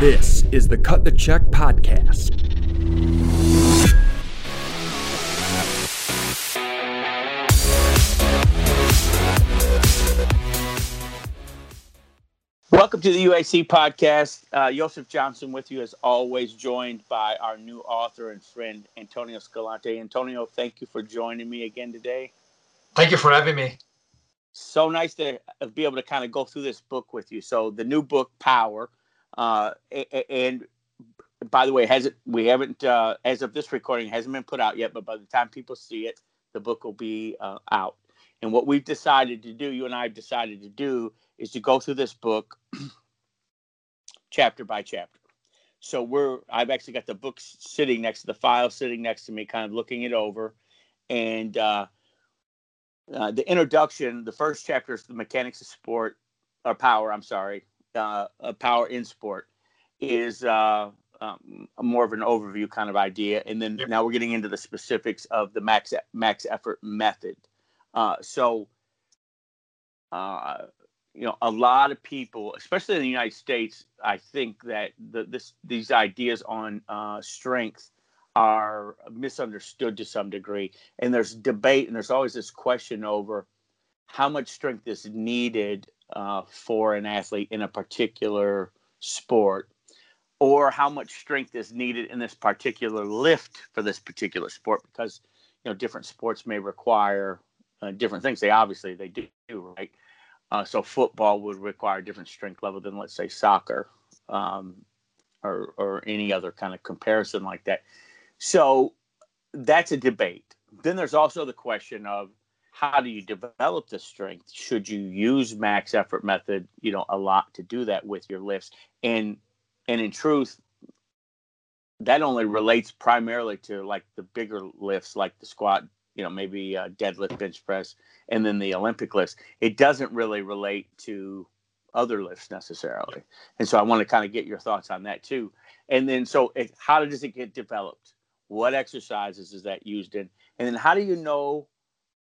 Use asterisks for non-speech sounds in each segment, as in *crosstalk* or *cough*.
This is the Cut the Check podcast. Welcome to the UAC podcast. Uh, Joseph Johnson with you, as always, joined by our new author and friend, Antonio Squillante. Antonio, thank you for joining me again today. Thank you for having me. So nice to be able to kind of go through this book with you. So, the new book, Power, uh, and by the way, hasn't we haven't uh, as of this recording hasn't been put out yet, but by the time people see it, the book will be uh, out. And what we've decided to do, you and I have decided to do, is to go through this book *clears throat* chapter by chapter. So we're I've actually got the book sitting next to the file sitting next to me, kind of looking it over, and uh, uh, the introduction. The first chapter is the mechanics of sport or power. I'm sorry, uh, power in sport is uh, um, more of an overview kind of idea, and then now we're getting into the specifics of the max max effort method. Uh, so, uh, you know, a lot of people, especially in the United States, I think that the, this these ideas on uh, strength are misunderstood to some degree, and there's debate, and there's always this question over how much strength is needed uh, for an athlete in a particular sport or how much strength is needed in this particular lift for this particular sport because you know different sports may require uh, different things. They obviously they do right? Uh, so football would require a different strength level than let's say soccer um, or or any other kind of comparison like that. So that's a debate. Then there's also the question of how do you develop the strength? Should you use max effort method you know a lot to do that with your lifts? And and in truth that only relates primarily to like the bigger lifts like the squat you know maybe uh, deadlift bench press and then the olympic lifts. It doesn't really relate to other lifts necessarily. And so i want to kind of get your thoughts on that too. And then so it, how does it get developed? What exercises is that used in? And then how do you know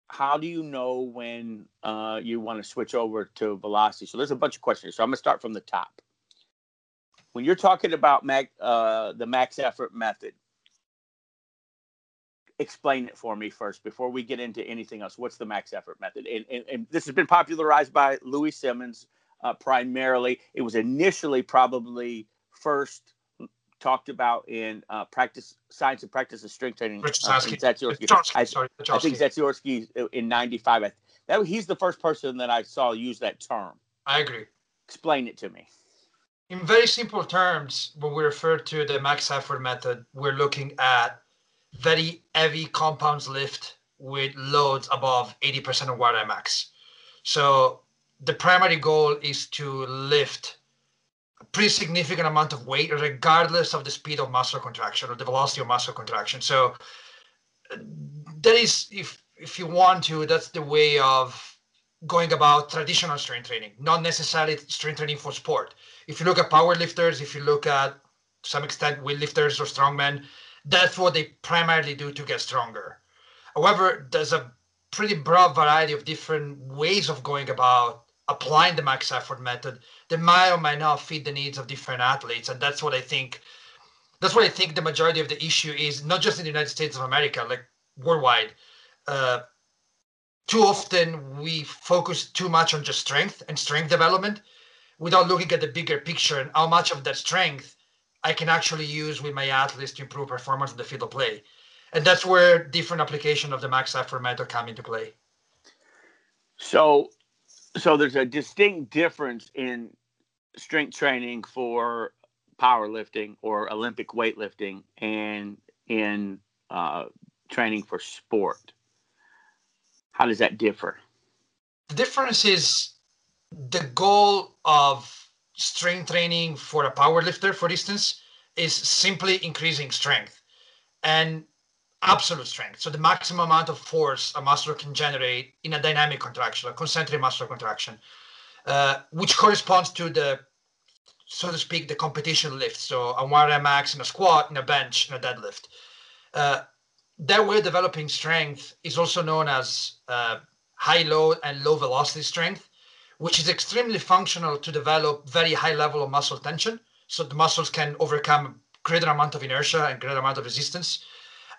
how do you know when uh, you want to switch over to velocity so there's a bunch of questions so i'm going to start from the top when you're talking about mac, uh, the max effort method, explain it for me first before we get into anything else. What's the max effort method? And, and, and this has been popularized by Louis Simmons uh, primarily. It was initially probably first talked about in uh, practice science and practice of strength training. Richard uh, Zatsiorsky. I, sorry, I think Zatsiorsky in '95. That he's the first person that I saw use that term. I agree. Explain it to me in very simple terms, when we refer to the max effort method, we're looking at very heavy compounds lift with loads above 80% of water max. So the primary goal is to lift a pretty significant amount of weight regardless of the speed of muscle contraction or the velocity of muscle contraction. So that is if if you want to, that's the way of going about traditional strength training, not necessarily strength training for sport. If you look at power lifters, if you look at to some extent weightlifters or strongmen, that's what they primarily do to get stronger. However, there's a pretty broad variety of different ways of going about applying the max effort method that might or might not fit the needs of different athletes. And that's what I think that's what I think the majority of the issue is, not just in the United States of America, like worldwide. Uh, too often we focus too much on just strength and strength development without looking at the bigger picture and how much of that strength I can actually use with my athletes to improve performance in the field of play. And that's where different application of the max effort method come into play. So so there's a distinct difference in strength training for powerlifting or Olympic weightlifting and in uh, training for sport. How does that differ? The difference is the goal of strength training for a powerlifter, for instance, is simply increasing strength and absolute strength. So the maximum amount of force a muscle can generate in a dynamic contraction, a concentric muscle contraction, uh, which corresponds to the, so to speak, the competition lift. So a one rep max in a squat, in a bench, in a deadlift. Uh, that way developing strength is also known as uh, high load and low velocity strength, which is extremely functional to develop very high level of muscle tension so the muscles can overcome greater amount of inertia and greater amount of resistance.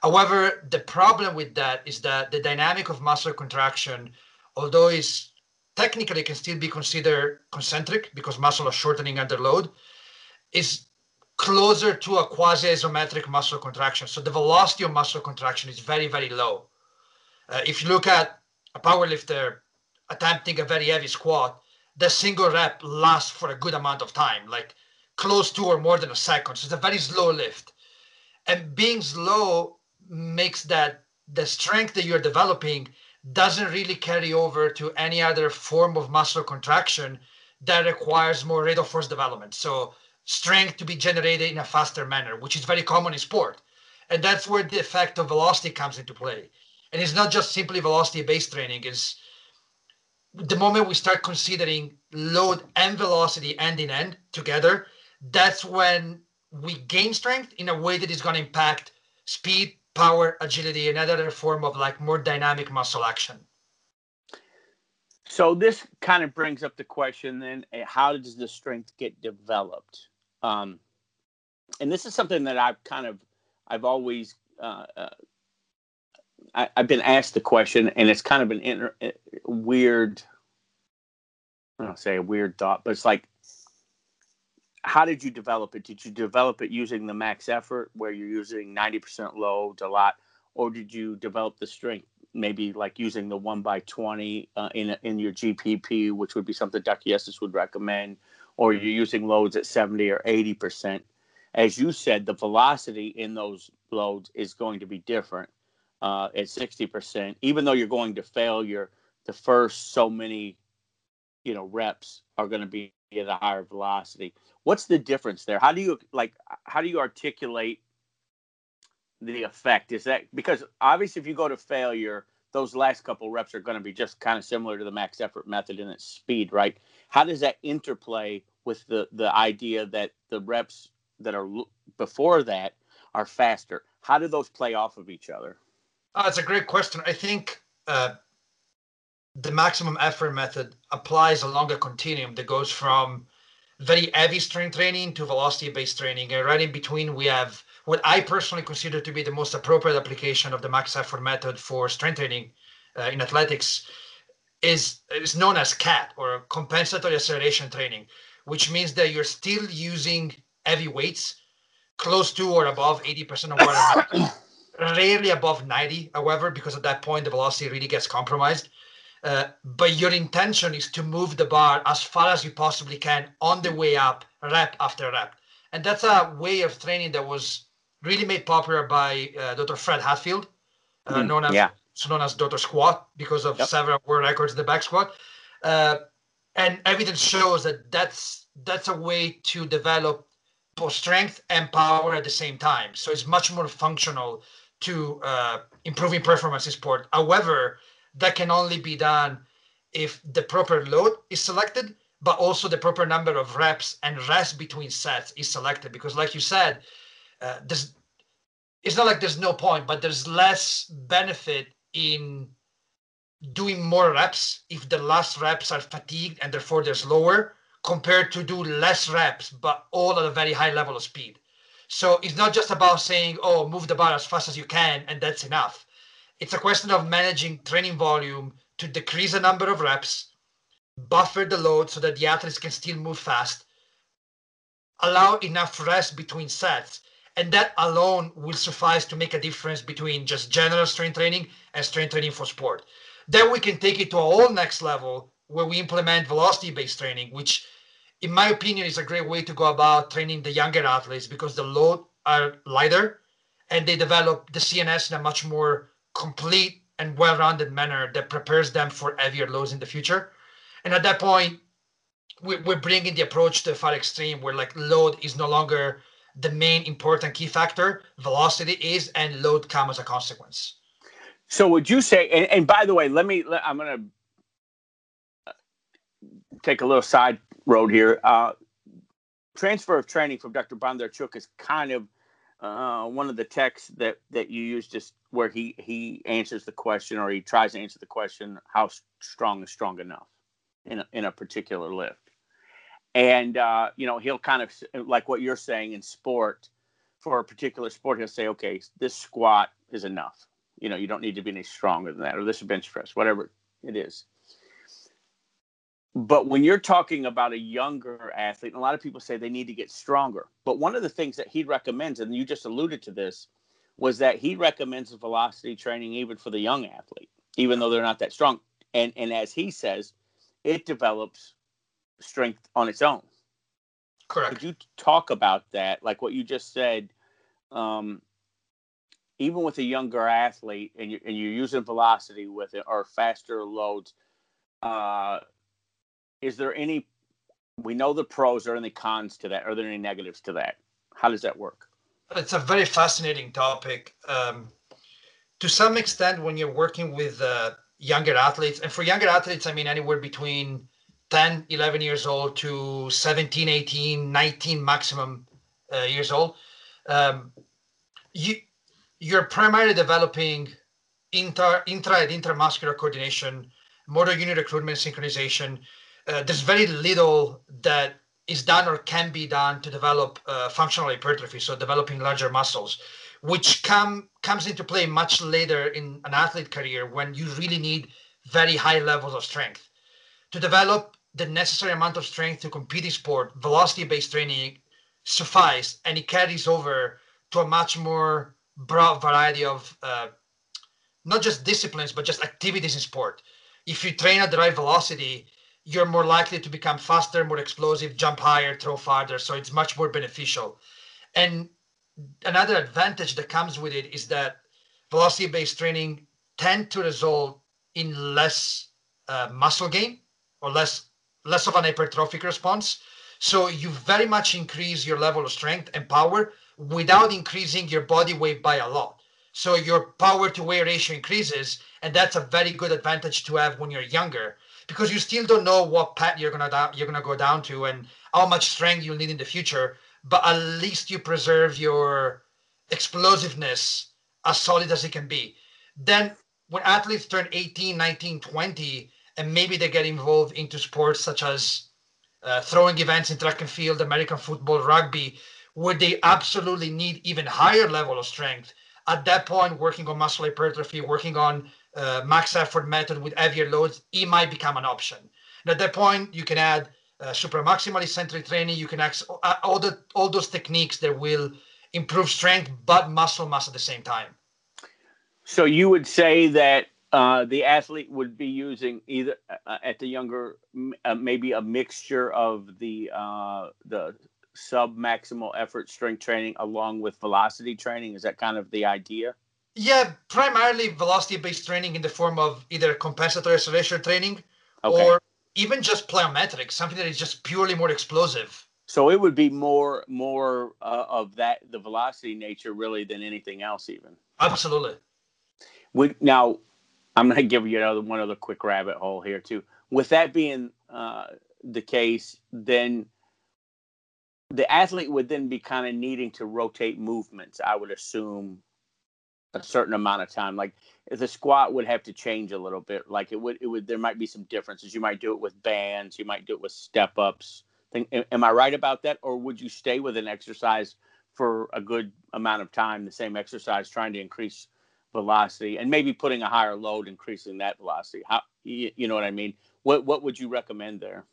However, the problem with that is that the dynamic of muscle contraction, although is technically can still be considered concentric because muscle are shortening under load, is closer to a quasi-isometric muscle contraction. So the velocity of muscle contraction is very, very low. Uh, if you look at a powerlifter attempting a very heavy squat, the single rep lasts for a good amount of time, like close to or more than a second. So it's a very slow lift. And being slow makes that the strength that you're developing doesn't really carry over to any other form of muscle contraction that requires more rate of force development. So strength to be generated in a faster manner, which is very common in sport. And that's where the effect of velocity comes into play. And it's not just simply velocity based training, it's the moment we start considering load and velocity end in end together, that's when we gain strength in a way that is going to impact speed, power, agility, and other form of like more dynamic muscle action. So this kind of brings up the question then: eh, How does the strength get developed? Um, and this is something that I've kind of, I've always, uh, uh, I, have been asked the question, and it's kind of an inter, eh, weird. I don't say a weird thought, but it's like how did you develop it? Did you develop it using the max effort where you're using 90% load a lot, or did you develop the strength maybe like using the one by 20 uh, in, in your GPP, which would be something Dr. Yessis would recommend, or you're using loads at 70 or 80%? As you said, the velocity in those loads is going to be different uh, at 60%, even though you're going to failure the first so many you know reps are going to be at a higher velocity. What's the difference there? How do you like how do you articulate the effect? Is that because obviously if you go to failure those last couple reps are going to be just kind of similar to the max effort method in its speed right? How does that interplay with the the idea that the reps that are before that are faster? How do those play off of each other? Oh, that's a great question. I think uh, the maximum effort method applies along a continuum that goes from very heavy strength training to velocity based training. And right in between, we have what I personally consider to be the most appropriate application of the max effort method for strength training uh, in athletics is, is known as CAT or compensatory acceleration training, which means that you're still using heavy weights close to or above 80% of what *coughs* rarely above 90 however because at that point the velocity really gets compromised uh, but your intention is to move the bar as far as you possibly can on the way up, rep after rep. And that's a way of training that was really made popular by uh, Dr. Fred Hatfield, uh, mm, known as yeah. known as Dr. Squat because of yep. several world records in the back squat. Uh, and evidence shows that that's that's a way to develop both strength and power at the same time. So it's much more functional to uh, improving performance in sport. However, that can only be done if the proper load is selected, but also the proper number of reps and rest between sets is selected. Because, like you said, uh, there's it's not like there's no point, but there's less benefit in doing more reps if the last reps are fatigued and therefore they're slower compared to do less reps but all at a very high level of speed. So it's not just about saying, oh, move the bar as fast as you can and that's enough it's a question of managing training volume to decrease the number of reps, buffer the load so that the athletes can still move fast, allow enough rest between sets, and that alone will suffice to make a difference between just general strength training and strength training for sport. Then we can take it to a whole next level where we implement velocity based training, which, in my opinion, is a great way to go about training the younger athletes because the load are lighter and they develop the CNS in a much more complete and well-rounded manner that prepares them for heavier loads in the future. And at that point, we're bringing the approach to a far extreme where like load is no longer the main important key factor velocity is and load comes as a consequence so would you say and, and by the way let me let, i'm going to take a little side road here uh, transfer of training from dr bondarchuk is kind of uh, one of the texts that that you use just where he he answers the question or he tries to answer the question how strong is strong enough in a, in a particular lift? And uh, you know he'll kind of like what you're saying in sport for a particular sport he'll say okay this squat is enough. You know you don't need to be any stronger than that or this bench press whatever it is but when you're talking about a younger athlete a lot of people say they need to get stronger but one of the things that he recommends and you just alluded to this was that he recommends velocity training even for the young athlete even though they're not that strong and and as he says it develops strength on its own. Correct. Could you talk about that? Like what you just said, um, even with a younger athlete and, you, and you're using velocity with it or faster loads, uh, is there any, we know the pros, are any cons to that? Are there any negatives to that? How does that work? It's a very fascinating topic. Um, to some extent, when you're working with uh, younger athletes, and for younger athletes, I mean anywhere between 10, 11 years old to 17, 18, 19 maximum uh, years old, um, you you're primarily developing inter intra and intramuscular coordination, motor unit recruitment synchronization. Uh, there's very little that is done or can be done to develop uh, functional hypertrophy, so developing larger muscles, which come comes into play much later in an athlete career when you really need very high levels of strength. To develop the necessary amount of strength to compete in sport, velocity-based training suffice, and it carries over to a much more broad variety of uh, not just disciplines but just activities in sport. If you train at the right velocity, you're more likely to become faster, more explosive, jump higher, throw farther. So it's much more beneficial. And another advantage that comes with it is that velocity-based training tend to result in less uh, muscle gain or less less of an hypertrophic response. So you very much increase your level of strength and power without increasing your body weight by a lot. So your power to weight ratio increases, and that's a very good advantage to have when you're younger because you still don't know what path you're gonna you're gonna go down to and how much strength you'll need in the future. But at least you preserve your explosiveness as solid as it can be. Then when athletes turn 18, 19, 20, and maybe they get involved into sports such as uh, throwing events in track and field, American football, rugby, where they absolutely need even higher level of strength. At that point, working on muscle hypertrophy, working on uh, max effort method with heavier loads, it might become an option. And at that point, you can add uh, supramaximal eccentric training. You can add uh, all the all those techniques that will improve strength but muscle mass at the same time. So you would say that uh, the athlete would be using either uh, at the younger, uh, maybe a mixture of the uh, the sub maximal effort strength training along with velocity training. Is that kind of the idea? Yeah, primarily velocity based training in the form of either compensatory acceleration training okay. or even just plyometrics, something that is just purely more explosive. So it would be more more uh, of that the velocity nature really than anything else even. Absolutely. We, now I'm going *laughs* to give you another one other quick rabbit hole here too. With that being uh, the case, then the athlete would then be kind of needing to rotate movements. I would assume a certain amount of time. Like the squat would have to change a little bit. Like it would, it would. There might be some differences. You might do it with bands. You might do it with step ups. Am I right about that, or would you stay with an exercise for a good amount of time, the same exercise, trying to increase velocity and maybe putting a higher load, increasing that velocity. How you know what I mean? What what would you recommend there?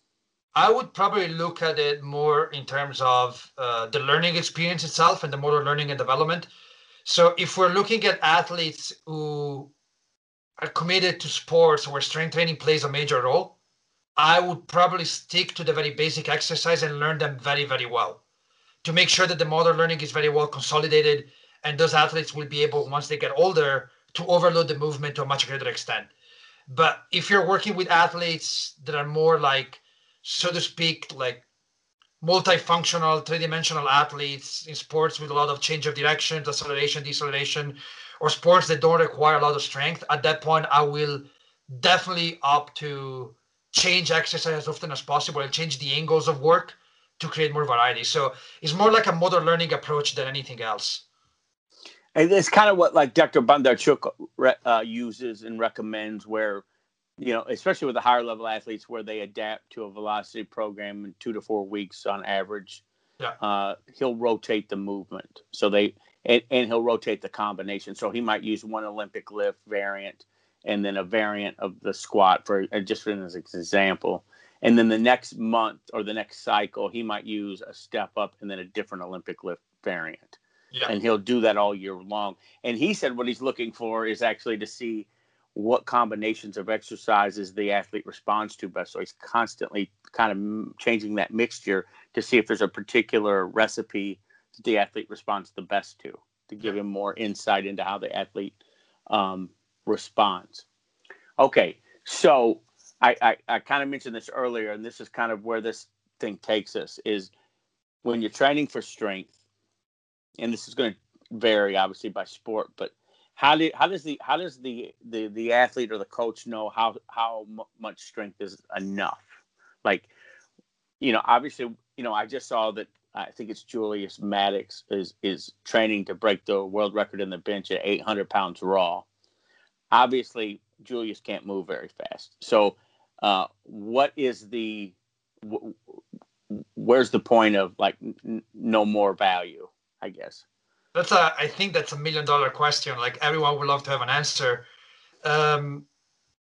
I would probably look at it more in terms of uh, the learning experience itself and the motor learning and development. So if we're looking at athletes who are committed to sports where strength training plays a major role, I would probably stick to the very basic exercise and learn them very, very well. To make sure that the motor learning is very well consolidated and those athletes will be able once they get older to overload the movement to a much greater extent. But if you're working with athletes that are more like so to speak like multifunctional three-dimensional athletes in sports with a lot of change of direction acceleration deceleration or sports that don't require a lot of strength. At that point i will definitely opt to change exercise as often as possible and change the angles of work to create more variety. So it's more like a motor learning approach than anything else. And it's kind of what like Dr. Bondarchuk uh, uses and recommends, where you know, especially with the higher level athletes where they adapt to a velocity program in two to four weeks on average. Yeah. Uh, he'll rotate the movement. So they and, and he'll rotate the combination. So he might use one Olympic lift variant and then a variant of the squat for uh, just as an example. And then the next month or the next cycle, he might use a step up and then a different Olympic lift variant. Yeah. And he'll do that all year long. And he said what he's looking for is actually to see what combinations of exercises the athlete responds to best. So he's constantly kind of changing that mixture to see if there's a particular recipe that the athlete responds the best to, to give him more insight into how the athlete um, responds. Okay, so I, I, I kind of mentioned this earlier, and this is kind of where this thing takes us is when you're training for strength, and this is going to vary obviously by sport, but how do how does the how does the the the athlete or the coach know how how much strength is enough? Like, you know, obviously, you know, I just saw that I think it's Julius Maddox is is training to break the world record in the bench at 800 pounds raw. Obviously, Julius can't move very fast. So, uh, what is the w- where's the point of like n- no more value? I guess. That's a. I think that's a million dollar question. Like everyone would love to have an answer. Um,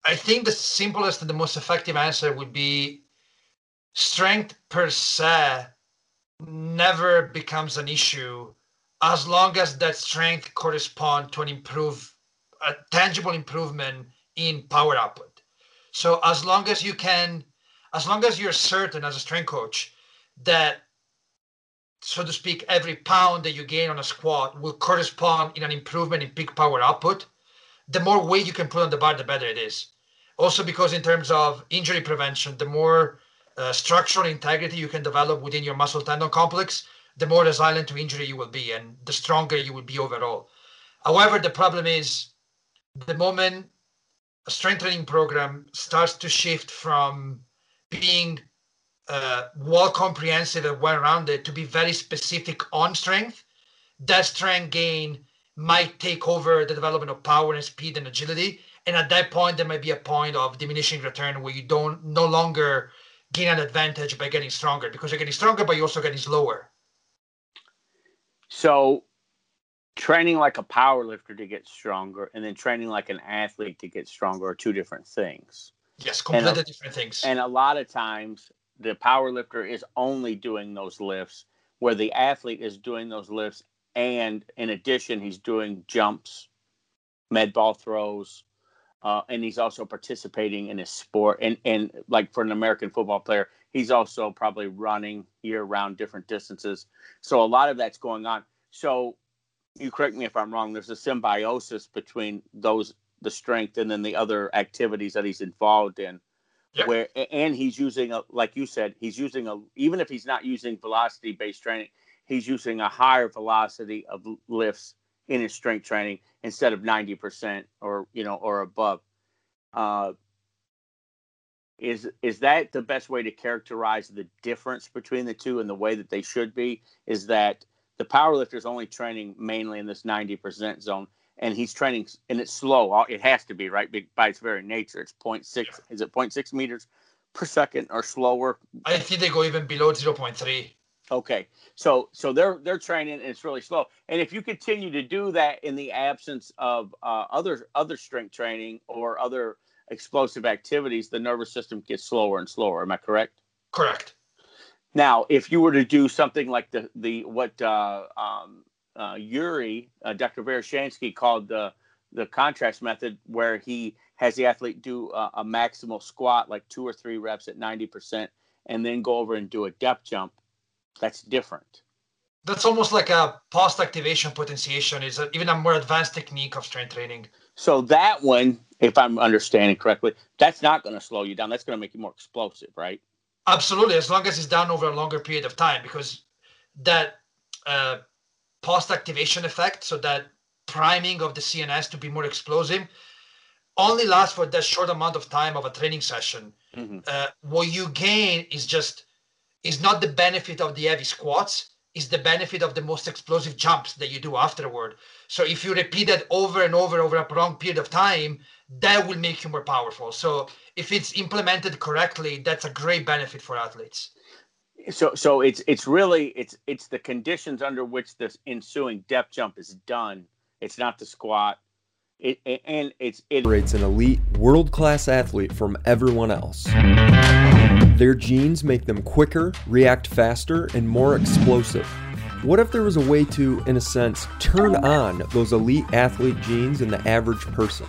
I think the simplest and the most effective answer would be strength per se never becomes an issue as long as that strength corresponds to an improve a tangible improvement in power output. So as long as you can, as long as you're certain as a strength coach that so to speak, every pound that you gain on a squat will correspond in an improvement in peak power output. The more weight you can put on the bar, the better it is. Also, because in terms of injury prevention, the more uh, structural integrity you can develop within your muscle tendon complex, the more resilient to injury you will be, and the stronger you will be overall. However, the problem is the moment a strength training program starts to shift from being uh, well comprehensive and well rounded to be very specific on strength, that strength gain might take over the development of power and speed and agility. And at that point, there might be a point of diminishing return where you don't no longer gain an advantage by getting stronger because you're getting stronger, but you're also getting slower. So, training like a power lifter to get stronger and then training like an athlete to get stronger are two different things. Yes, completely a, different things. And a lot of times, the power lifter is only doing those lifts where the athlete is doing those lifts and in addition he's doing jumps med ball throws uh, and he's also participating in his sport. And and like for an american football player he's also probably running year round different distances. So a lot of that's going on. So you correct me if i'm wrong there's a symbiosis between those the strength and then the other activities that he's involved in Yep. where and he's using a like you said he's using a even if he's not using velocity based training he's using a higher velocity of lifts in his strength training instead of 90% or you know or above uh, is is that the best way to characterize the difference between the two and the way that they should be is that the power lifter is only training mainly in this 90% zone and he's training and it's slow it has to be right by its very nature. It's 0.6 is it 0.6 meters per second or slower? I think they go even below 0.3. okay so so they're they're training and it's really slow. And if you continue to do that in the absence of uh, other other strength training or other explosive activities the nervous system gets slower and slower. Am i correct? Correct. now if you were to do something like the the what uh, um, uh, Yuri, uh, Dr. Verkhoshansky called the the contrast method, where he has the athlete do a, a maximal squat, like two or three reps at ninety percent, and then go over and do a depth jump. That's different. That's almost like a post activation potentiation. Is even a more advanced technique of strength training. So that one, if I'm understanding correctly, that's not going to slow you down. That's going to make you more explosive, right? Absolutely, as long as it's done over a longer period of time, because that uh, post activation effect, so that priming of the CNS to be more explosive, only lasts for that short amount of time of a training session. Mhm. Uh, what you gain is just is not the benefit of the heavy squats, is the benefit of the most explosive jumps that you do afterward. So if you repeat that over and over over a prolonged period of time, that will make you more powerful. So if it's implemented correctly, that's a great benefit for athletes. So so it's it's really it's it's the conditions under which this ensuing depth jump is done. It's not the squat. It, it and it's it separates an elite, world class athlete from everyone else. Their genes make them quicker, react faster, and more explosive. What if there was a way to, in a sense, turn on those elite athlete genes in the average person?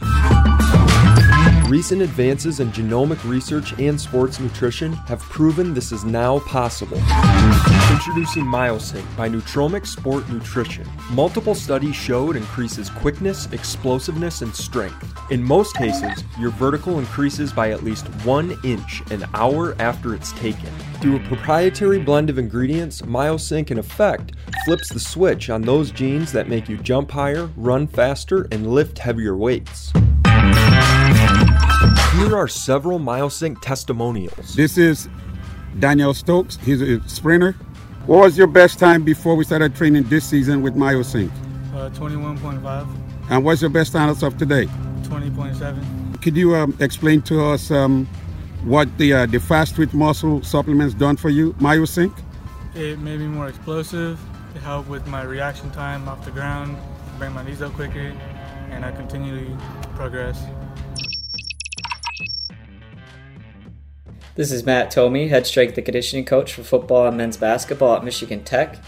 Recent advances in genomic research and sports nutrition have proven this is now possible. Introducing MyoSync by Nutromic Sport Nutrition. Multiple studies showed increases quickness, explosiveness, and strength. In most cases, your vertical increases by at least one inch an hour after it's taken. Through a proprietary blend of ingredients, MyoSync in effect flips the switch on those genes that make you jump higher, run faster, and lift heavier weights. Here are several MyoSync testimonials. This is Daniel Stokes. He's a sprinter. What was your best time before we started training this season with MyoSync? Uh, 21.5. And what's your best time as of today? 20.7. Could you um, explain to us um, what the uh, the fast twitch muscle supplements done for you, MyoSync? It made me more explosive. It helped with my reaction time off the ground, bring my knees up quicker, and I continually progress. This is Matt Tomey, head strength and conditioning coach for football and men's basketball at Michigan Tech.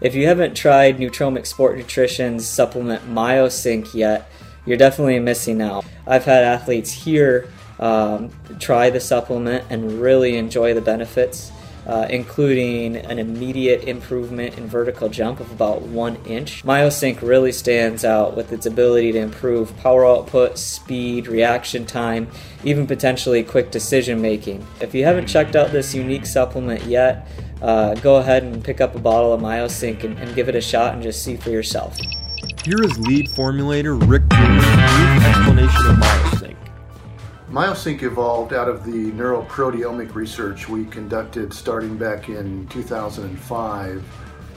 If you haven't tried Nutromic Sport Nutrition's supplement MyoSync yet, you're definitely missing out. I've had athletes here um, try the supplement and really enjoy the benefits uh, including an immediate improvement in vertical jump of about one inch. MyoSync really stands out with its ability to improve power output, speed, reaction time, even potentially quick decision making. If you haven't checked out this unique supplement yet, uh, go ahead and pick up a bottle of MyoSync and, and give it a shot and just see for yourself. Here is lead formulator Rick brief explanation of MyoSync. MyoSync evolved out of the neuroproteomic research we conducted starting back in 2005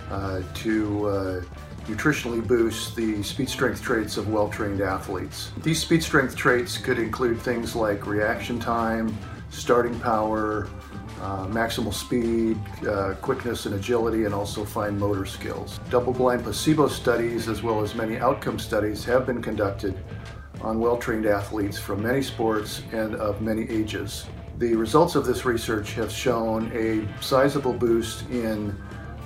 uh, to uh, nutritionally boost the speed strength traits of well trained athletes. These speed strength traits could include things like reaction time, starting power, uh, maximal speed, uh, quickness and agility, and also fine motor skills. Double blind placebo studies, as well as many outcome studies, have been conducted on well-trained athletes from many sports and of many ages. The results of this research have shown a sizable boost in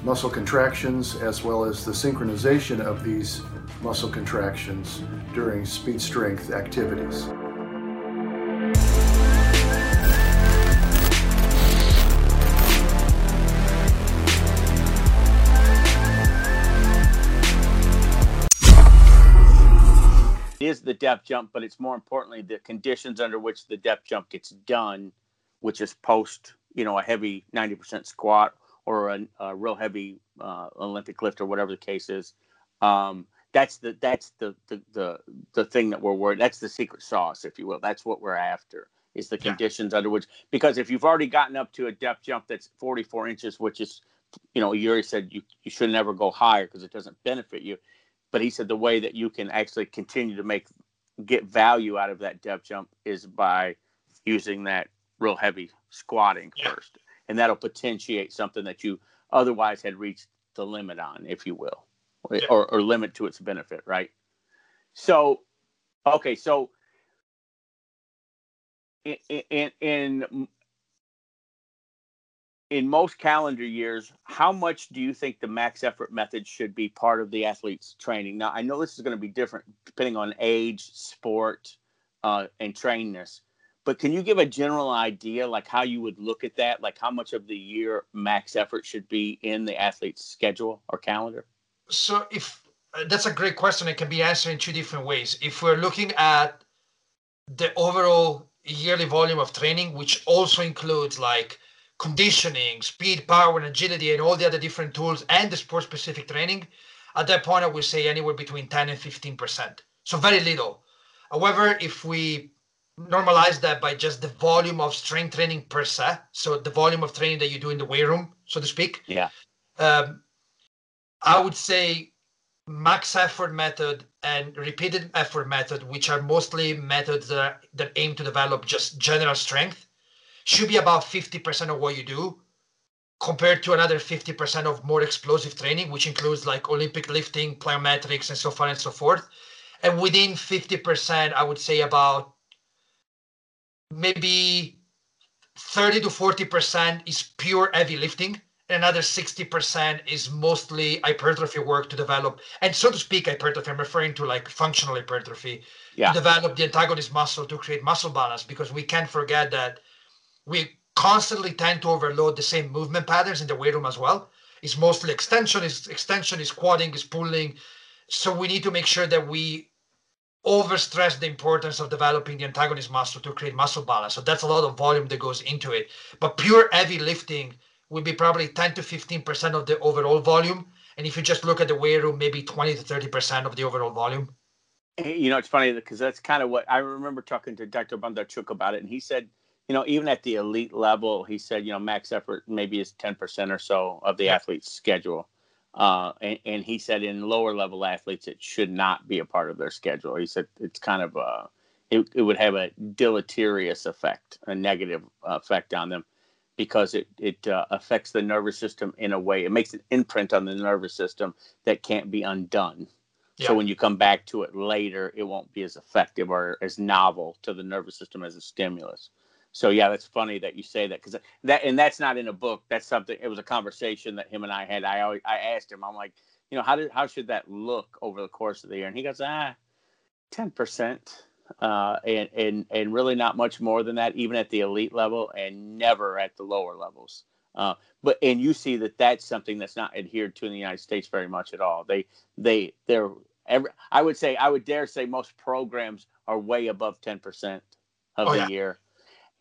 muscle contractions as well as the synchronization of these muscle contractions during speed strength activities. Is the depth jump, but it's more importantly the conditions under which the depth jump gets done, which is post, you know, a heavy 90% squat or a, a real heavy uh, Olympic lift or whatever the case is. Um, that's the that's the, the the the thing that we're worried. That's the secret sauce, if you will. That's what we're after is the conditions yeah. under which because if you've already gotten up to a depth jump that's 44 inches, which is you know Yuri said you you should never go higher because it doesn't benefit you but he said the way that you can actually continue to make get value out of that depth jump is by using that real heavy squatting yeah. first and that'll potentiate something that you otherwise had reached the limit on if you will yeah. or, or limit to its benefit right so okay so in, in, in in most calendar years, how much do you think the max effort method should be part of the athlete's training? Now, I know this is going to be different depending on age, sport, uh, and trainness, but can you give a general idea, like how you would look at that, like how much of the year max effort should be in the athlete's schedule or calendar? So, if uh, that's a great question, it can be answered in two different ways. If we're looking at the overall yearly volume of training, which also includes like conditioning, speed, power, and agility, and all the other different tools, and the sport specific training, at that point, I would say anywhere between 10 and 15%. So very little. However, if we normalize that by just the volume of strength training per se, so the volume of training that you do in the weight room, so to speak. Yeah. Um, I would say max effort method and repeated effort method, which are mostly methods that, are, that aim to develop just general strength, should be about 50% of what you do compared to another 50% of more explosive training, which includes like Olympic lifting, plyometrics, and so on and so forth. And within 50%, I would say about maybe 30 to 40% is pure heavy lifting. And another 60% is mostly hypertrophy work to develop, and so to speak, hypertrophy. I'm referring to like functional hypertrophy Yeah. to develop the antagonist muscle to create muscle balance because we can't forget that we constantly tend to overload the same movement patterns in the weight room as well. It's mostly extension, is extension, is squatting, is pulling. So we need to make sure that we overstress the importance of developing the antagonist muscle to create muscle balance. So that's a lot of volume that goes into it. But pure heavy lifting would be probably 10 to 15% of the overall volume. And if you just look at the weight room, maybe 20 to 30% of the overall volume. You know, it's funny because that's kind of what I remember talking to Dr. Bondarchuk about it, and he said, you know, even at the elite level, he said, you know, max effort maybe is ten percent or so of the Yeah. athlete's schedule, uh, and, and he said in lower level athletes it should not be a part of their schedule. He said it's kind of a it, it would have a deleterious effect, a negative effect on them because it it uh, affects the nervous system in a way. It makes an imprint on the nervous system that can't be undone. So when you come back to it later, it won't be as effective or as novel to the nervous system as a stimulus. So yeah, that's funny that you say that because that and that's not in a book. That's something. It was a conversation that him and I had. I always, I asked him. I'm like, you know, how did how should that look over the course of the year? And he goes, ah, ten percent, uh, and and and really not much more than that, even at the elite level, and never at the lower levels. Uh, but and you see that that's something that's not adhered to in the United States very much at all. They they they're every. I would say I would dare say most programs are way above ten percent of Oh, the yeah. year.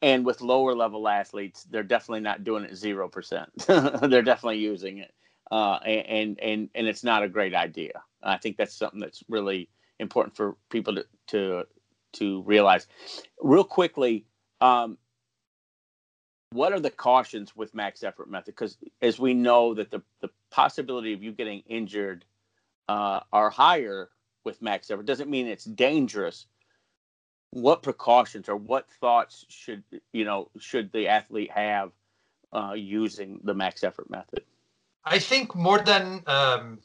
And with lower level athletes, they're definitely not doing it zero percent. *laughs* they're definitely using it, uh, and and and it's not a great idea. I think that's something that's really important for people to to to realize. Real quickly, um, what are the cautions with max effort method? Because as we know that the the possibility of you getting injured uh, are higher with max effort doesn't mean it's dangerous. What precautions or what thoughts should you know should the athlete have uh, using the max effort method? I think more than um,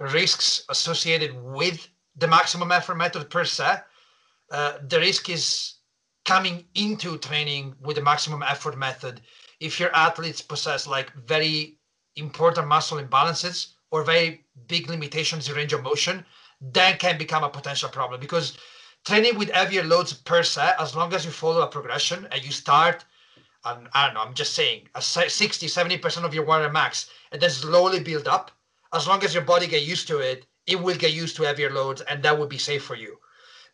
risks associated with the maximum effort method per se, uh, the risk is coming into training with the maximum effort method if your athletes possess like very important muscle imbalances or very big limitations in range of motion, that can become a potential problem because training with heavier loads per se, as long as you follow a progression and you start and I don't know, I'm just saying, a 60, 70% of your warrior max, and then slowly build up. As long as your body get used to it, it will get used to heavier loads, and that would be safe for you.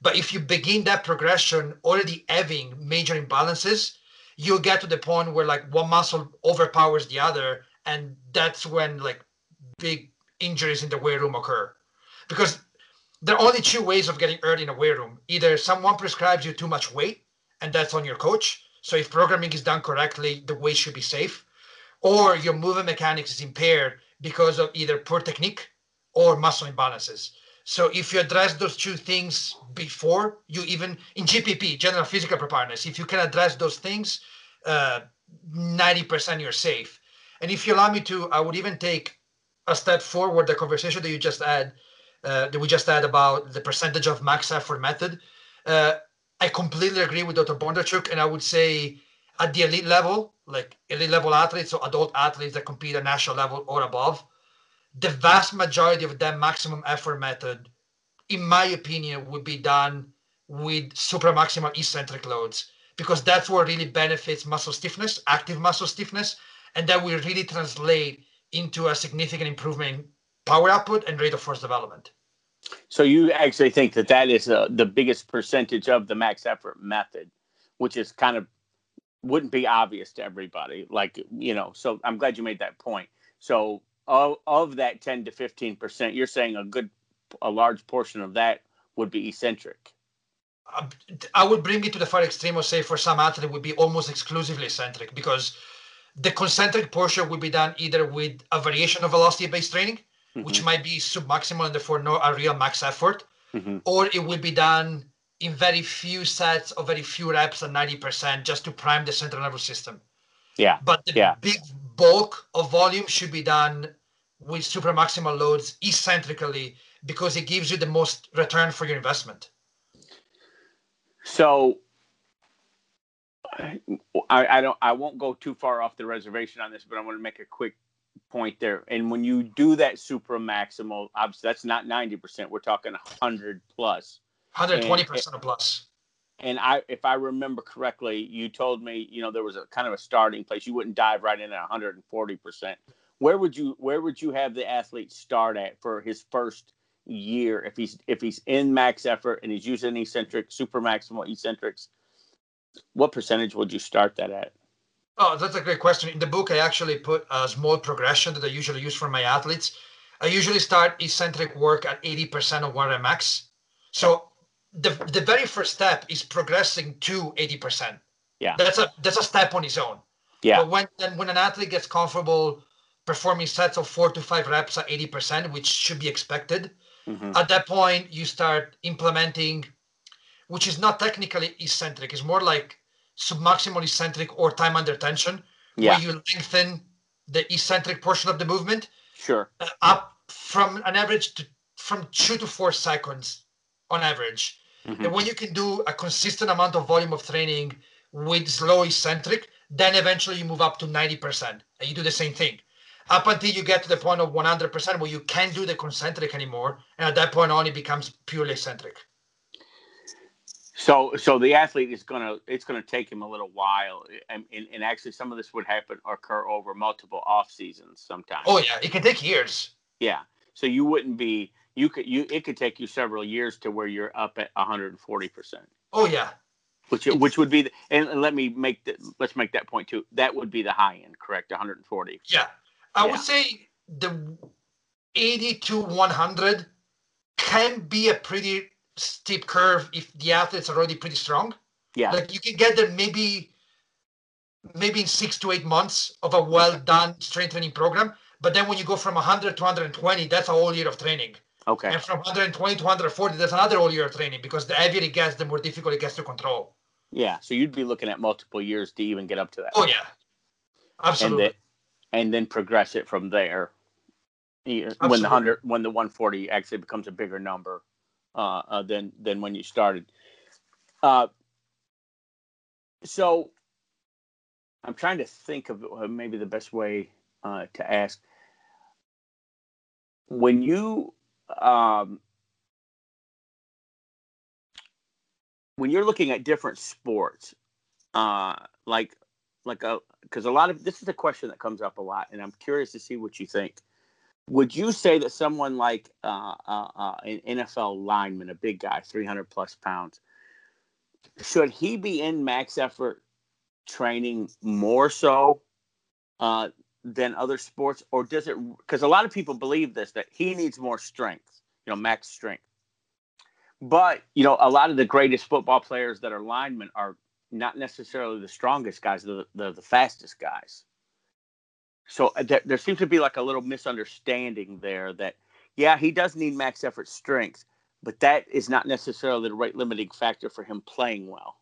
But if you begin that progression already having major imbalances, you'll get to the point where like one muscle overpowers the other, and that's when like big injuries in the weight room occur. Because there are only two ways of getting hurt in a weight room. Either someone prescribes you too much weight, and that's on your coach. So if programming is done correctly, the weight should be safe. Or your movement mechanics is impaired because of either poor technique or muscle imbalances. So if you address those two things before you even in GPP, general physical preparedness, if you can address those things, uh, 90% you're safe. And if you allow me to, I would even take a step forward the conversation that you just had, uh, that we just had about the percentage of max effort method. Uh, I completely agree with Dr. Bondarchuk, and I would say at the elite level, like elite level athletes or adult athletes that compete at national level or above, the vast majority of that maximum effort method, in my opinion, would be done with supramaximal eccentric loads because that's what really benefits muscle stiffness, active muscle stiffness, and that will really translate into a significant improvement power output and rate of force development. So you actually think that that is uh, the biggest percentage of the max effort method, which is kind of wouldn't be obvious to everybody. Like you know, so I'm glad you made that point. So of, of that 10 to 15 percent, you're saying a good, a large portion of that would be eccentric. Uh, I would bring it to the far extreme or say for some athlete would be almost exclusively eccentric because the concentric portion would be done either with a variation of velocity based training mm-hmm. which might be submaximal and therefore not a real max effort, mm-hmm. or it will be done in very few sets or very few reps at 90% just to prime the central nervous system. Yeah. But the yeah. big bulk of volume should be done with supramaximal loads eccentrically because it gives you the most return for your investment. So I, I don't I won't go too far off the reservation on this, but I want to make a quick point there. And when you do that supramaximal, obviously that's not 90%. We're talking 100 plus. 120% plus. And I, if I remember correctly, you told me, you know, there was a kind of a starting place. You wouldn't dive right in at 140 percent. Where would you, where would you have the athlete start at for his first year if he's if he's in max effort and he's using eccentric, supramaximal eccentrics? What percentage would you start that at? Oh, that's a great question. In the book, I actually put a small progression that I usually use for my athletes. I usually start eccentric work at 80% of what I max. So the the very first step is progressing to 80%. Yeah. That's a that's a step on its own. Yeah. But when then when an athlete gets comfortable performing sets of four to five reps at 80%, which should be expected, mm-hmm. at that point you start implementing, which is not technically eccentric, it's more like submaximal eccentric or time under tension, yeah. where you lengthen the eccentric portion of the movement. Sure. Uh, up from an average to from two to four seconds on average. Mm-hmm. And when you can do a consistent amount of volume of training with slow eccentric, then eventually you move up to 90% and you do the same thing up until you get to the point of 100% where you can't do the concentric anymore. And at that point on, it becomes purely eccentric. So, so the athlete is gonna. It's gonna take him a little while, eh, and, and, and actually, some of this would happen or occur over multiple off seasons sometimes. Oh yeah, it can take years. Yeah, so you wouldn't be you could you it could take you several years to where you're up at 140 percent. Oh yeah. Which which would be the, and, and let me make the let's make that point too. That would be the high end, correct? 140. Yeah, I yeah. would say the 80 to 100 can be a pretty steep curve if the athletes are already pretty strong. Yeah. Like you can get there maybe maybe in six to eight months of a well done strength training program. But then when you go from 100 to 120, that's a whole year of training. Okay. And from 120 to 140, that's another whole year of training because the heavier it gets, the more difficult it gets to control. Yeah. So you'd be looking at multiple years to even get up to that. Oh, yeah. Absolutely. And then, and then progress it from there. Absolutely. When the 100, when the 140 actually becomes a bigger number uh, uh, than, than when you started. Uh, so I'm trying to think of maybe the best way uh, to ask. When you um, when you're looking at different sports, uh, like like a because a lot of this is a question that comes up a lot, and I'm curious to see what you think. Would you say that someone like uh, uh, uh, an NFL lineman, a big guy, 300 plus pounds, should he be in max effort training more so uh, than other sports, or does it? Because a lot of people believe this that he needs more strength, you know, max strength. But you know, a lot of the greatest football players that are linemen are not necessarily the strongest guys; they're the, the fastest guys. So uh, there, there seems to be like a little misunderstanding there that, yeah, he does need max effort strength, but that is not necessarily the right limiting factor for him playing well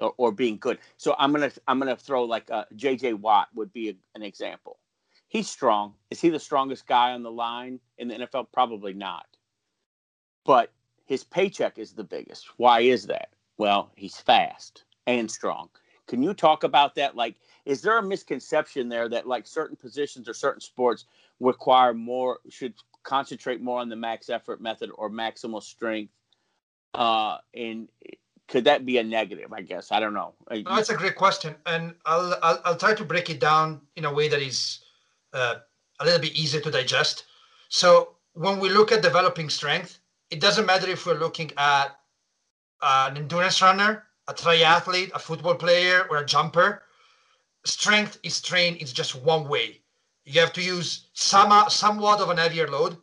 or, or being good. So I'm gonna I'm gonna throw like uh, J.J. Watt would be a, an example. He's strong. Is he the strongest guy on the line in the NFL? Probably not. But his paycheck is the biggest. Why is that? Well, he's fast and strong. Can you talk about that? Like, is there a misconception there that like certain positions or certain sports require more should concentrate more on the max effort method or maximal strength? Uh, and could that be a negative? I guess I don't know. No, that's a great question, and I'll, I'll, I'll try to break it down in a way that is uh, a little bit easier to digest. So when we look at developing strength, it doesn't matter if we're looking at an endurance runner, a triathlete, a football player, or a jumper. Strength is trained. It's just one way. You have to use some uh, somewhat of an heavier load,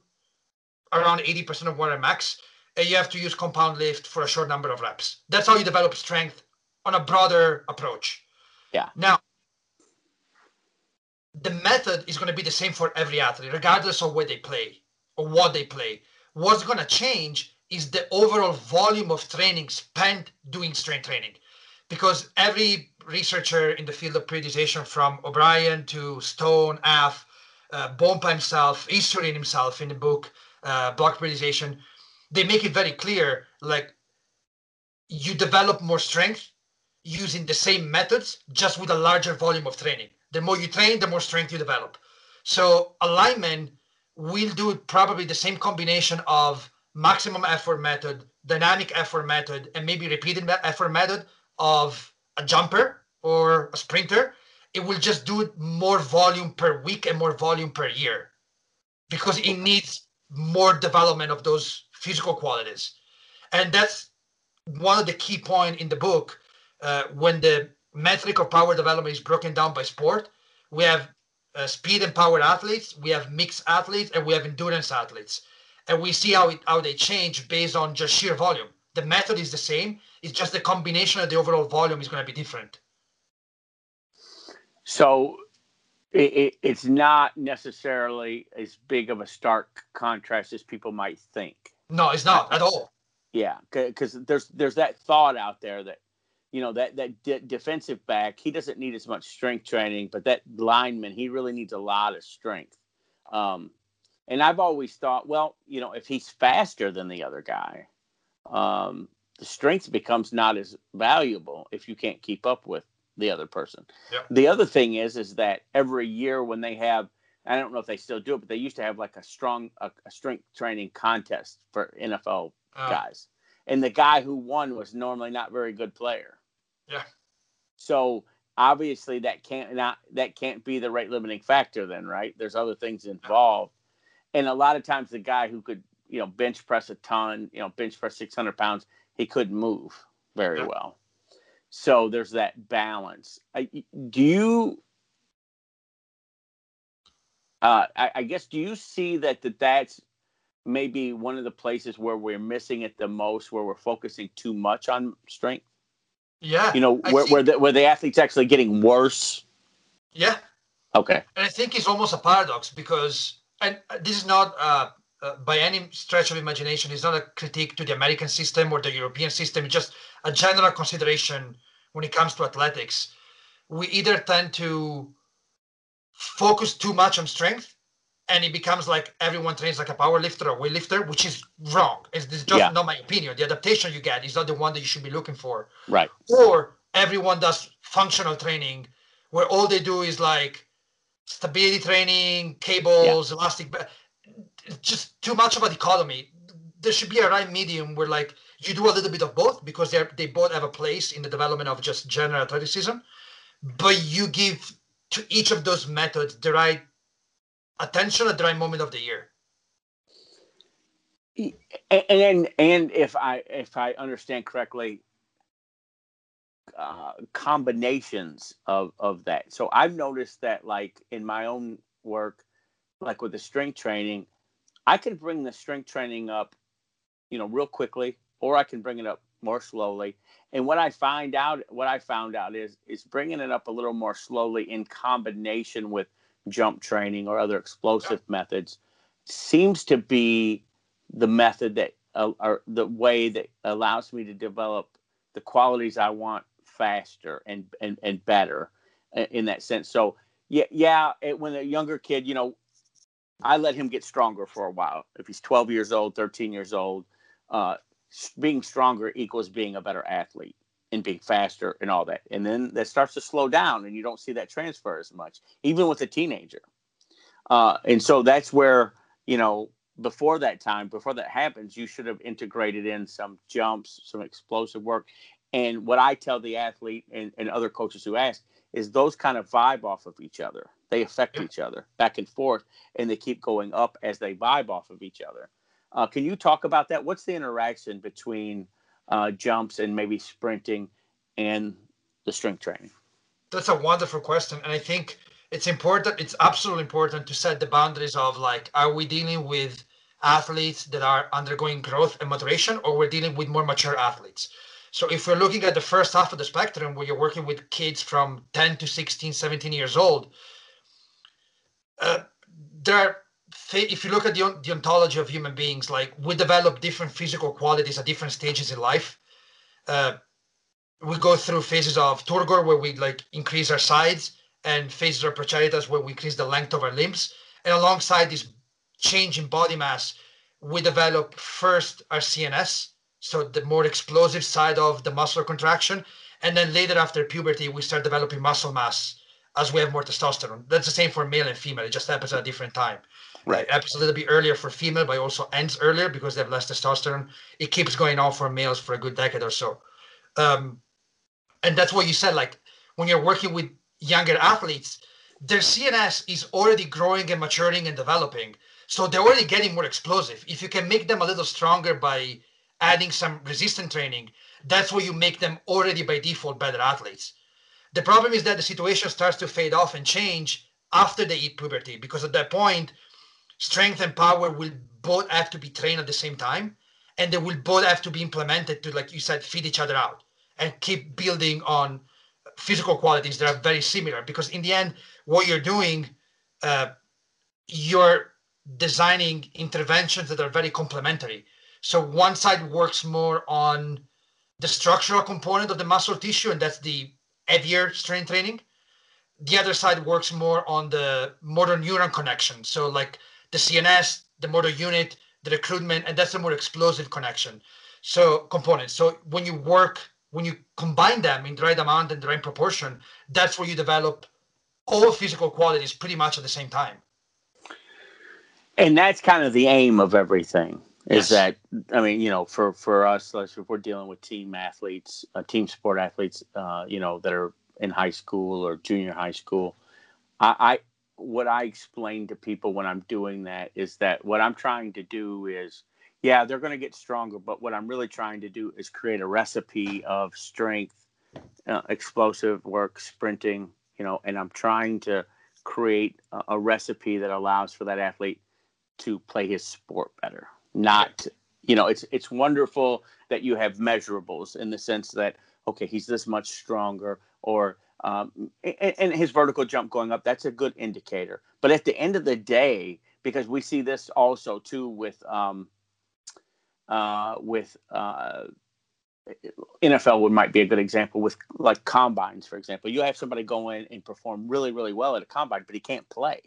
around 80% of water max, and you have to use compound lift for a short number of reps. That's how you develop strength on a broader approach. Yeah. Now, the method is going to be the same for every athlete, regardless of where they play or what they play. What's going to change is the overall volume of training spent doing strength training. Because every researcher in the field of periodization, from O'Brien to Stone, Haff, uh, Bompa himself, Issurin himself in the book, uh, Block Periodization, they make it very clear like you develop more strength using the same methods, just with a larger volume of training. The more you train, the more strength you develop. So alignment will do probably the same combination of maximum effort method, dynamic effort method, and maybe repeated effort method of a jumper or a sprinter. It will just do more volume per week and more volume per year because it needs more development of those physical qualities. And that's one of the key points in the book uh, when the metric of power development is broken down by sport. We have uh, speed and power athletes, we have mixed athletes, and we have endurance athletes. And we see how, it, how they change based on just sheer volume. The method is the same, it's just the combination of the overall volume is going to be different. So it, it, it's not necessarily as big of a stark contrast as people might think. No, it's not at all. Yeah, because there's there's that thought out there that you know that that de- defensive back he doesn't need as much strength training, but that lineman he really needs a lot of strength. Um, and I've always thought, well, you know, if he's faster than the other guy, um, the strength becomes not as valuable if you can't keep up with the other person. Yep. The other thing is, is that every year when they have, I don't know if they still do it, but they used to have like a strong, a, a strength training contest for NFL Uh, guys, and the guy who won was normally not very good player. Yeah. So obviously that can't not that can't be the rate limiting factor then, right? There's other things involved, and a lot of times the guy who could you know bench press a ton, you know bench press 600 pounds, he couldn't move very well. So there's that balance. I, do you? Uh, I, I guess do you see that, that that's maybe one of the places where we're missing it the most, where we're focusing too much on strength? Yeah. You know, where think- where the, where the athlete's actually getting worse. Yeah. Okay. And I think it's almost a paradox because, and this is not uh, uh, by any stretch of imagination, it's not a critique to the American system or the European system. It's just a general consideration when it comes to athletics. We either tend to focus too much on strength and it becomes like everyone trains like a power lifter or weight lifter, which is wrong. It's, it's just Yeah. not my opinion. The adaptation you get is not the one that you should be looking for Right. or everyone does functional training where all they do is like stability training cables elastic ba- it's just too much of a dichotomy there should be a right medium where like you do a little bit of both because they they both have a place in the development of just general athleticism but you give to each of those methods the right attention at the right moment of the year. And and, and if I if I understand correctly, uh, combinations of of that. So I've noticed that like in my own work, like with the strength training, I can bring the strength training up, you know, real quickly, or I can bring it up more slowly. And what I find out, what I found out is is bringing it up a little more slowly in combination with jump training or other explosive methods seems to be the method that uh, or the way that allows me to develop the qualities I want faster and and, and better uh, in that sense. So yeah, yeah. It, when a younger kid, you know, I let him get stronger for a while. If he's 12 years old, 13 years old, uh, being stronger equals being a better athlete and being faster and all that. And then that starts to slow down, and you don't see that transfer as much, even with a teenager. Uh, and so that's where you know before that time, before that happens, you should have integrated in some jumps, some explosive work. And what I tell the athlete and, and other coaches who ask is those kind of vibe off of each other. They affect each other back and forth, and they keep going up as they vibe off of each other. Uh, can you talk about that? What's the interaction between uh, jumps and maybe sprinting and the strength training? That's a wonderful question. And I think it's important, it's absolutely important to set the boundaries of like, are we dealing with athletes that are undergoing growth and maturation, or we're dealing with more mature athletes? So if we're looking at the first half of the spectrum where you're working with kids from 10 to 16, 17 years old, uh, there if you look at the, the ontology of human beings, like we develop different physical qualities at different stages in life. Uh, we go through phases of turgor where we like increase our sides and phases of proceritas where we increase the length of our limbs. And alongside this change in body mass, we develop first our CNS, so the more explosive side of the muscular contraction. And then later after puberty, we start developing muscle mass as we have more testosterone. That's the same for male and female. It just happens at a different time. Right. It happens a little bit earlier for female, but also ends earlier because they have less testosterone. It keeps going on for males for a good decade or so. Um, and that's what you said. Like when you're working with younger athletes, their CNS is already growing and maturing and developing. So they're already getting more explosive. If you can make them a little stronger by adding some resistance training, that's where you make them already by default better athletes. The problem is that the situation starts to fade off and change after they hit puberty, because at that point, strength and power will both have to be trained at the same time, and they will both have to be implemented to, like you said, feed each other out and keep building on physical qualities that are very similar. Because in the end, what you're doing, uh, you're designing interventions that are very complementary. So one side works more on the structural component of the muscle tissue, and that's the heavier strength training. The other side works more on the motor neuron connection. So like the CNS, the motor unit, the recruitment, and that's a more explosive connection. So components. So when you work, when you combine them in the right amount and the right proportion, that's where you develop all physical qualities pretty much at the same time. And that's kind of the aim of everything is Yes. that I mean, you know, for for us, if we're dealing with team athletes, uh, team sport athletes, uh, you know, that are in high school or junior high school, I, I what I explain to people when I'm doing that is that what I'm trying to do is, yeah, they're going to get stronger, but what I'm really trying to do is create a recipe of strength, uh, explosive work, sprinting, you know, and I'm trying to create a, a recipe that allows for that athlete to play his sport better not you know it's it's wonderful that you have measurables in the sense that okay he's this much stronger or um, and, and his vertical jump going up that's a good indicator. But at the end of the day because we see this also too with um, uh, with uh, NFL would might be a good example with like combines for example. You have somebody go in and perform really really well at a combine but he can't play.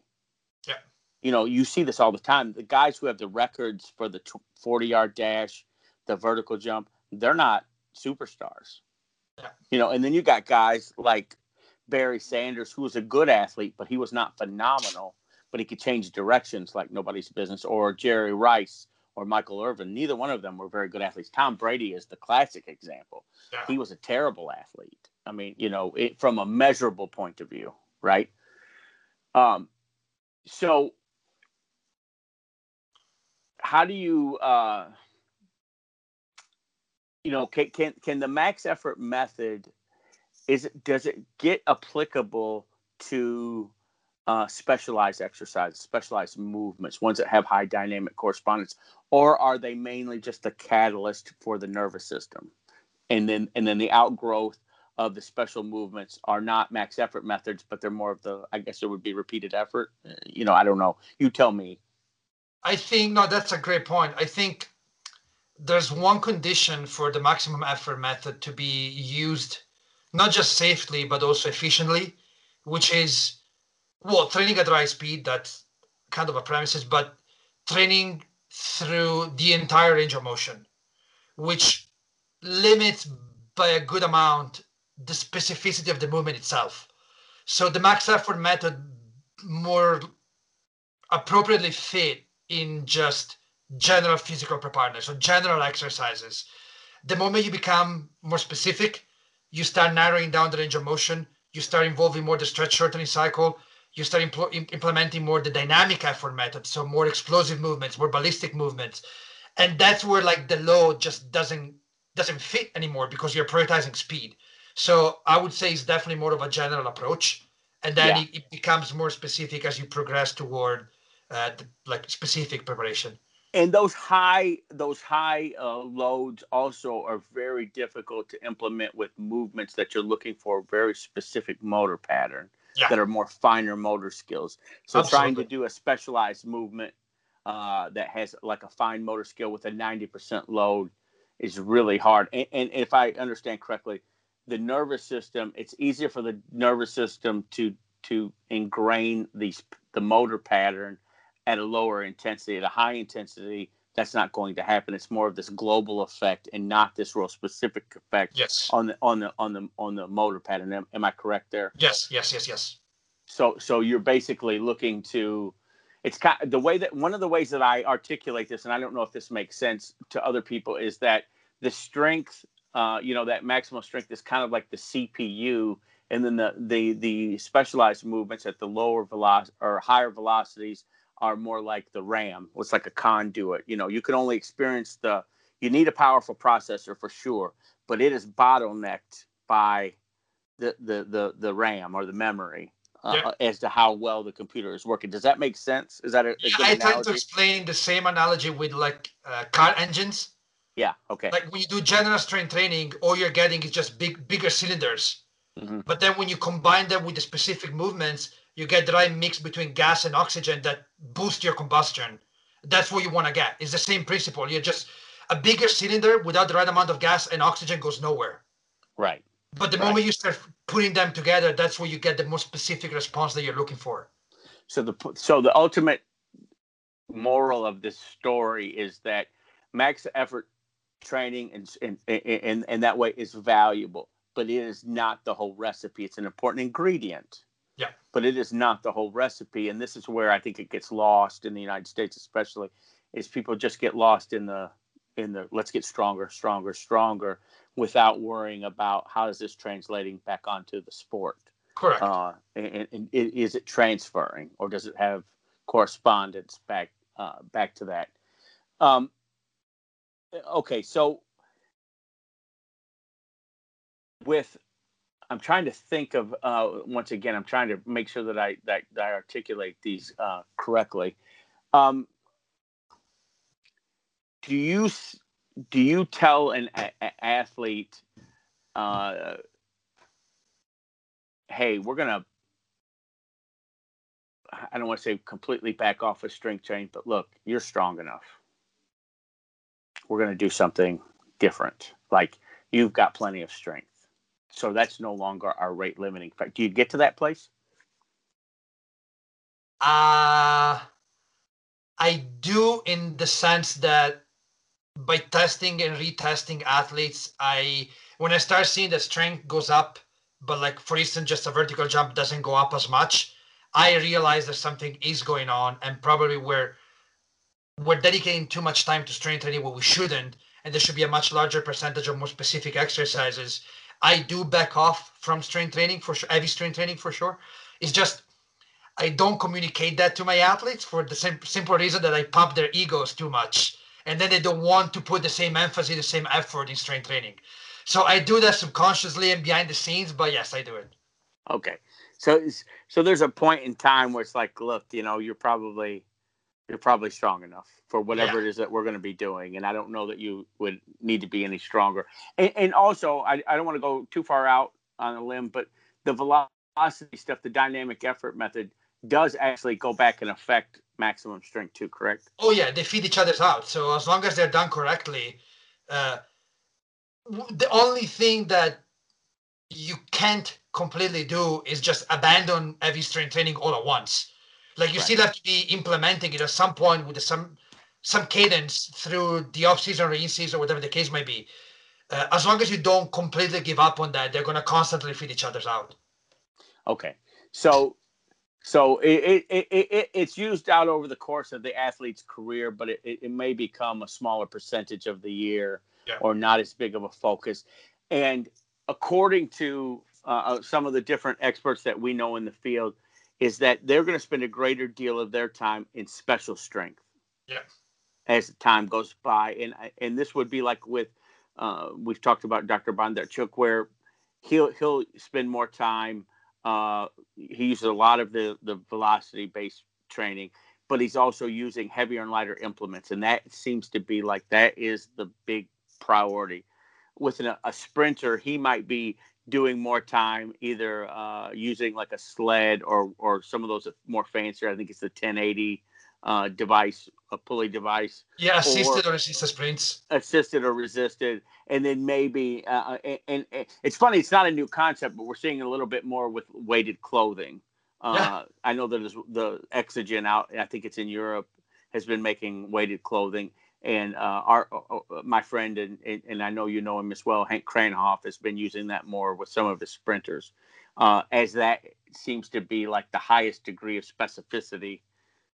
Yeah. You know, you see this all the time. The guys who have the records for the 40 yard dash, the vertical jump, they're not superstars. Yeah. You know, and then you got guys like Barry Sanders, who was a good athlete, but he was not phenomenal, but he could change directions like nobody's business, or Jerry Rice or Michael Irvin. Neither one of them were very good athletes. Tom Brady is the classic example. Yeah. He was a terrible athlete. I mean, you know, it, from a measurable point of view, right? Um, so how do you uh you know can can can the max effort method is does it get applicable to uh, specialized exercises, specialized movements, ones that have high dynamic correspondence, or are they mainly just the catalyst for the nervous system? And then and then the outgrowth of the special movements are not max effort methods, but they're more of the I guess it would be repeated effort. Uh, You know, I don't know. You tell me. I think no, that's a great point. I think there's one condition for the maximum effort method to be used not just safely but also efficiently, which is well, training at high speed, that's kind of a premises, but training through the entire range of motion, which limits by a good amount the specificity of the movement itself. So the max effort method more appropriately fit in just general physical preparedness or general exercises. The moment you become more specific, you start narrowing down the range of motion, you start involving more the stretch shortening cycle, you start impl- implementing more the dynamic effort method, so more explosive movements, more ballistic movements. And that's where like the load just doesn't doesn't fit anymore because you're prioritizing speed. So I would say it's definitely more of a general approach. And then Yeah. it, it becomes more specific as you progress toward uh, the, like specific preparation. and those high those high uh, loads also are very difficult to implement with movements that you're looking for very specific motor pattern Yeah. that are more finer motor skills. So trying to do a specialized movement uh, that has like a fine motor skill with a 90% load is really hard. And, and if I understand correctly, the nervous system, it's easier for the nervous system to to ingrain these the motor pattern at a lower intensity. At a high intensity, that's not going to happen. It's more of this global effect and not this real specific effect Yes. on the on the on the on the motor pattern. Am, am I correct there? Yes. Yes. Yes. Yes. So so you're basically looking to it's kind the way that one of the ways that I articulate this, and I don't know if this makes sense to other people, is that the strength, uh, you know, that maximal strength is kind of like the CPU, and then the the the specialized movements at the lower velocity or higher velocities are more like the RAM. It's like a conduit. You know, you can only experience the. You need a powerful processor for sure, but it is bottlenecked by the the the, the RAM or the memory uh, Yeah. as to how well the computer is working. Does that make sense? Is that a, a Yeah, I tend to explain the same analogy with like uh, car engines. Yeah. Okay. Like when you do general strength training, all you're getting is just big, bigger cylinders. Mhm. But then when you combine them with the specific movements, you get the right mix between gas and oxygen that boost your combustion. That's what you want to get. It's the same principle. You're just a bigger cylinder without the right amount of gas and oxygen goes nowhere. Right. But the Right. moment you start putting them together, that's where you get the most specific response that you're looking for. So the so the ultimate moral of this story is that max effort training and and and, and that way is valuable, but it is not the whole recipe. It's an important ingredient. Yeah. But it is not the whole recipe, and this is where I think it gets lost in the United States, especially, is people just get lost in the in the let's get stronger, stronger, stronger, without worrying about how is this translating back onto the sport Correct. uh, and, and i- is it transferring or does it have correspondence back uh, back to that? Um, okay, so with I'm trying to think of uh, once again. I'm trying to make sure that I that, that I articulate these uh, correctly. Um, do you do you tell an a- athlete? Uh, hey, we're gonna I don't want to say completely back off of strength training, but look, you're strong enough. We're gonna do something different. Like you've got plenty of strength. So that's no longer our rate limiting factor. Do you get to that place? Uh, I do in the sense that by testing and retesting athletes, I when I start seeing that strength goes up, but like for instance, just a vertical jump doesn't go up as much, I realize that something is going on, and probably we're we're dedicating too much time to strength training where we shouldn't, and there should be a much larger percentage of more specific exercises. I do back off from strength training for sure, heavy strength training for sure. It's just I don't communicate that to my athletes for the same simple reason that I pump their egos too much, and then they don't want to put the same emphasis, the same effort in strength training. So I do that subconsciously and behind the scenes, but yes, I do it. Okay. So so there's a point in time where it's like, look, you know, you're probably you're probably strong enough for whatever Yeah. it is that we're going to be doing, and I don't know that you would need to be any stronger. And, and also, I, I don't want to go too far out on a limb, but the velocity stuff, the dynamic effort method, does actually go back and affect maximum strength too. Correct? Oh yeah, they feed each other's out. So as long as they're done correctly, uh, the only thing that you can't completely do is just abandon heavy strength training all at once. Like you Right. still have to be implementing it at some point with some some cadence through the off season or in season or whatever the case might be. Uh, as long as you don't completely give up on that, they're gonna constantly feed each other's out. Okay. So so it, it, it, it it's used out over the course of the athlete's career, but it, it, it may become a smaller percentage of the year Yeah. or not as big of a focus. And according to uh, some of the different experts that we know in the field, is that they're going to spend a greater deal of their time in special strength. Yeah. As time goes by, and and this would be like with uh, we've talked about Dr. Bondarchuk, where he'll he'll spend more time. Uh, he uses a lot of the the velocity based training, but he's also using heavier and lighter implements, and that seems to be like that is the big priority. With an, a sprinter, he might be doing more time either uh, using like a sled or or some of those more fancier. I think it's the 1080 uh, device, a pulley device. Yeah, assisted or, or assisted sprints. Assisted or resisted, and then maybe uh, uh, and, and, and, it's funny. It's not a new concept, but we're seeing a little bit more with weighted clothing. Uh, yeah. I know that the Exogen out. I think it's in Europe has been making weighted clothing, and uh, our uh, uh, my friend and and I know you know him as well, Hank Kraaijenhof has been using that more with some of his sprinters, uh, as that seems to be like the highest degree of specificity.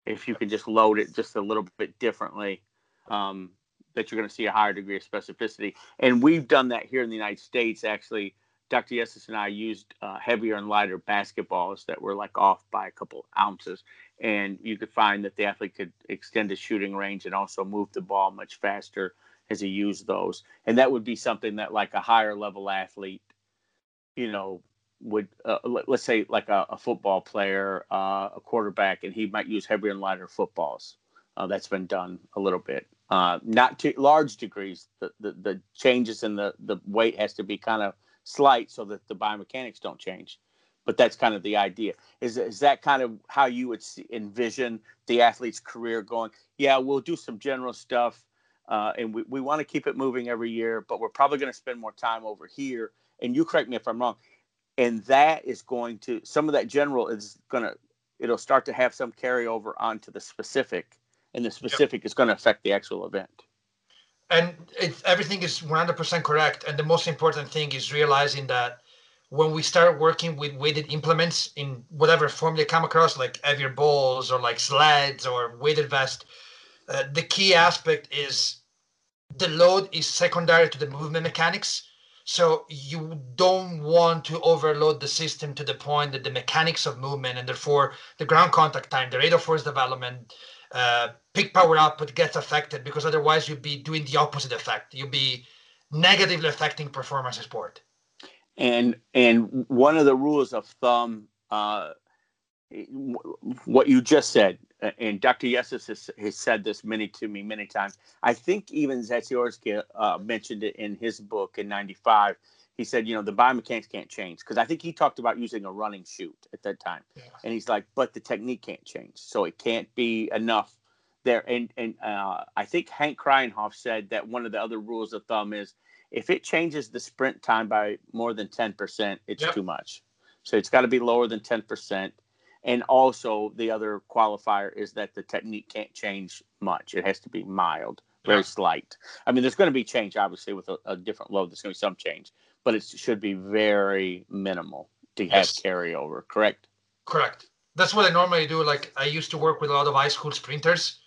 If you can just load it just a little bit differently, um, that you're going to see a higher degree of specificity. And we've done that here in the United States. Actually, Dr. Yessis and I used uh, heavier and lighter basketballs that were like off by a couple ounces, and you could find that the athlete could extend his shooting range and also move the ball much faster as he used those. And that would be something that like a higher level athlete, you know, would uh, let, us say like a, a football player, uh, a quarterback, and he might use heavier and lighter footballs. Uh, that's been done a little bit, uh, not to large degrees. The, the the changes in the the weight has to be kind of slight so that the biomechanics don't change but that's kind of the idea. Is is that kind of how you would see, envision the athlete's career going? Yeah, we'll do some general stuff, uh, and we, we want to keep it moving every year, but we're probably going to spend more time over here. And you correct me if I'm wrong. And that is going to some of that general is going to it'll start to have some carryover onto the specific, and the specific yep. is going to affect the actual event. And everything is 100% correct. And the most important thing is realizing that when we start working with weighted implements in whatever form they come across, like heavier balls or like sleds or weighted vest, uh, the key aspect is the load is secondary to the movement mechanics. So you don't want to overload the system to the point that the mechanics of movement and therefore the ground contact time, the rate of force development, uh, peak power output gets affected because otherwise you'd be doing the opposite effect. You'd be negatively affecting performance in sport and and one of the rules of thumb uh, what you just said and dr Yessis has, has, said this many to me many times. I think even Zatsiorsky uh, mentioned it in his book in 95 he said you know the biomechanics can't change because i think he talked about using a running shoot at that time. Yeah. and he's like but the technique can't change. So it can't be enough there and and uh, i think hank Kraaijenhof said that one of the other rules of thumb is if it changes the sprint time by more than 10%, it's yep. too much. So it's got to be lower than 10%. And also, the other qualifier is that the technique can't change much. It has to be mild, very slight. I mean, there's going to be change, obviously, with a, a different load. There's going to be some change, but it should be very minimal to have yes. carryover, correct? Correct. That's what I normally do. Like, I used to work with a lot of high school sprinters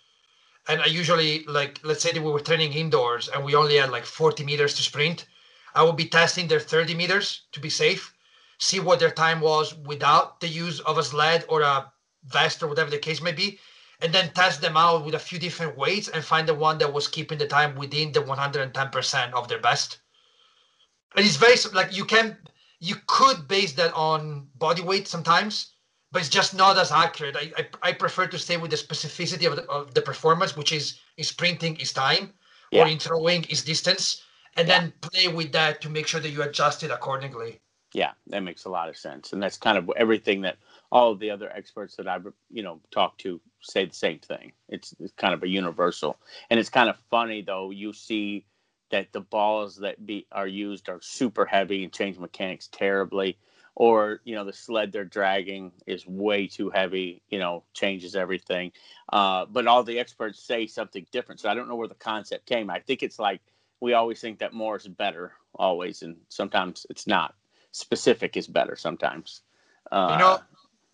and I usually like let's say that we were training indoors and we only had like 40 meters to sprint. I would be testing their 30 meters to be safe, see what their time was without the use of a sled or a vest or whatever the case may be, and then test them out with a few different weights and find the one that was keeping the time within the 110% of their best. And it's very like you can you could base that on body weight sometimes but it's just not as accurate. I, I, I prefer to stay with the specificity of the, of the performance, which is in sprinting is time, yeah. or in throwing is distance, and yeah. then play with that to make sure that you adjust it accordingly. Yeah, that makes a lot of sense, and that's kind of everything that all of the other experts that I've you know talked to say the same thing. It's, it's kind of a universal, and it's kind of funny though. You see that the balls that be are used are super heavy and change mechanics terribly or you know the sled they're dragging is way too heavy you know changes everything. Uh, but all the experts say something different so i don't know where the concept came. I think it's like we always think that more is better always and sometimes it's not. Specific is better sometimes. Uh, you know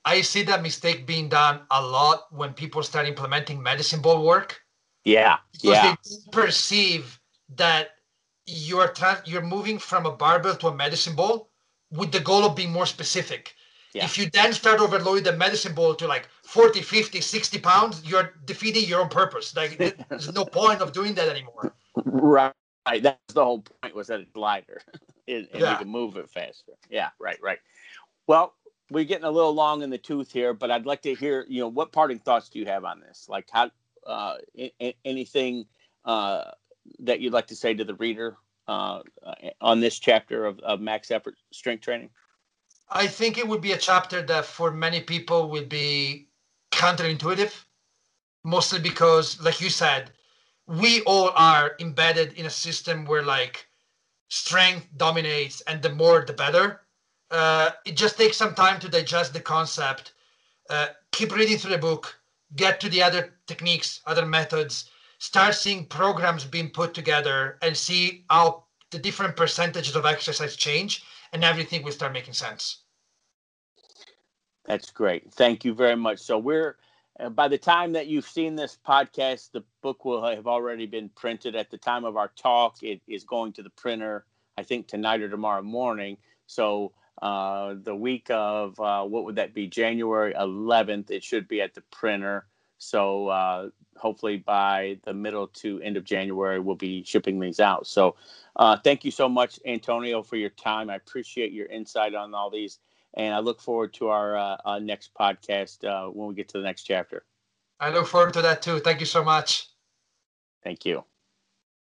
i see that mistake being done a lot when people start implementing medicine ball work. Yeah because yeah. they perceive that you're tra- you're moving from a barbell to a medicine ball with the goal of being more specific. Yeah. If you then start overloading the medicine ball to like 40, 50, 60 pounds, you're defeating your own purpose. Like *laughs* there's no point of doing that anymore. Right. That's the whole point was that it's lighter *laughs* and, and yeah. you can move it faster. Yeah, right, right. Well, we're getting a little long in the tooth here, but I'd like to hear, you know, what parting thoughts do you have on this? Like how, uh, anything uh, that you'd like to say to the reader uh, on this chapter of, of max effort strength training? I think it would be a chapter that for many people will be counterintuitive, mostly because, like you said, we all are embedded in a system where like strength dominates and the more the better. Uh, it just takes some time to digest the concept. Uh, keep reading through the book, get to the other techniques, other methods, start seeing programs being put together and see how the different percentages of exercise change and everything will start making sense. That's great. Thank you very much. So we're uh, by the time that you've seen this podcast, the book will have already been printed. At the time of our talk, it is going to the printer, I think tonight or tomorrow morning. So uh, the week of uh, what would that be? January 11th, it should be at the printer. So uh, hopefully by the middle to end of January, we'll be shipping these out. So uh, thank you so much, Antonio, for your time. I appreciate your insight on all these. And I look forward to our uh, next podcast uh, when we get to the next chapter. I look forward to that too. Thank you so much. Thank you.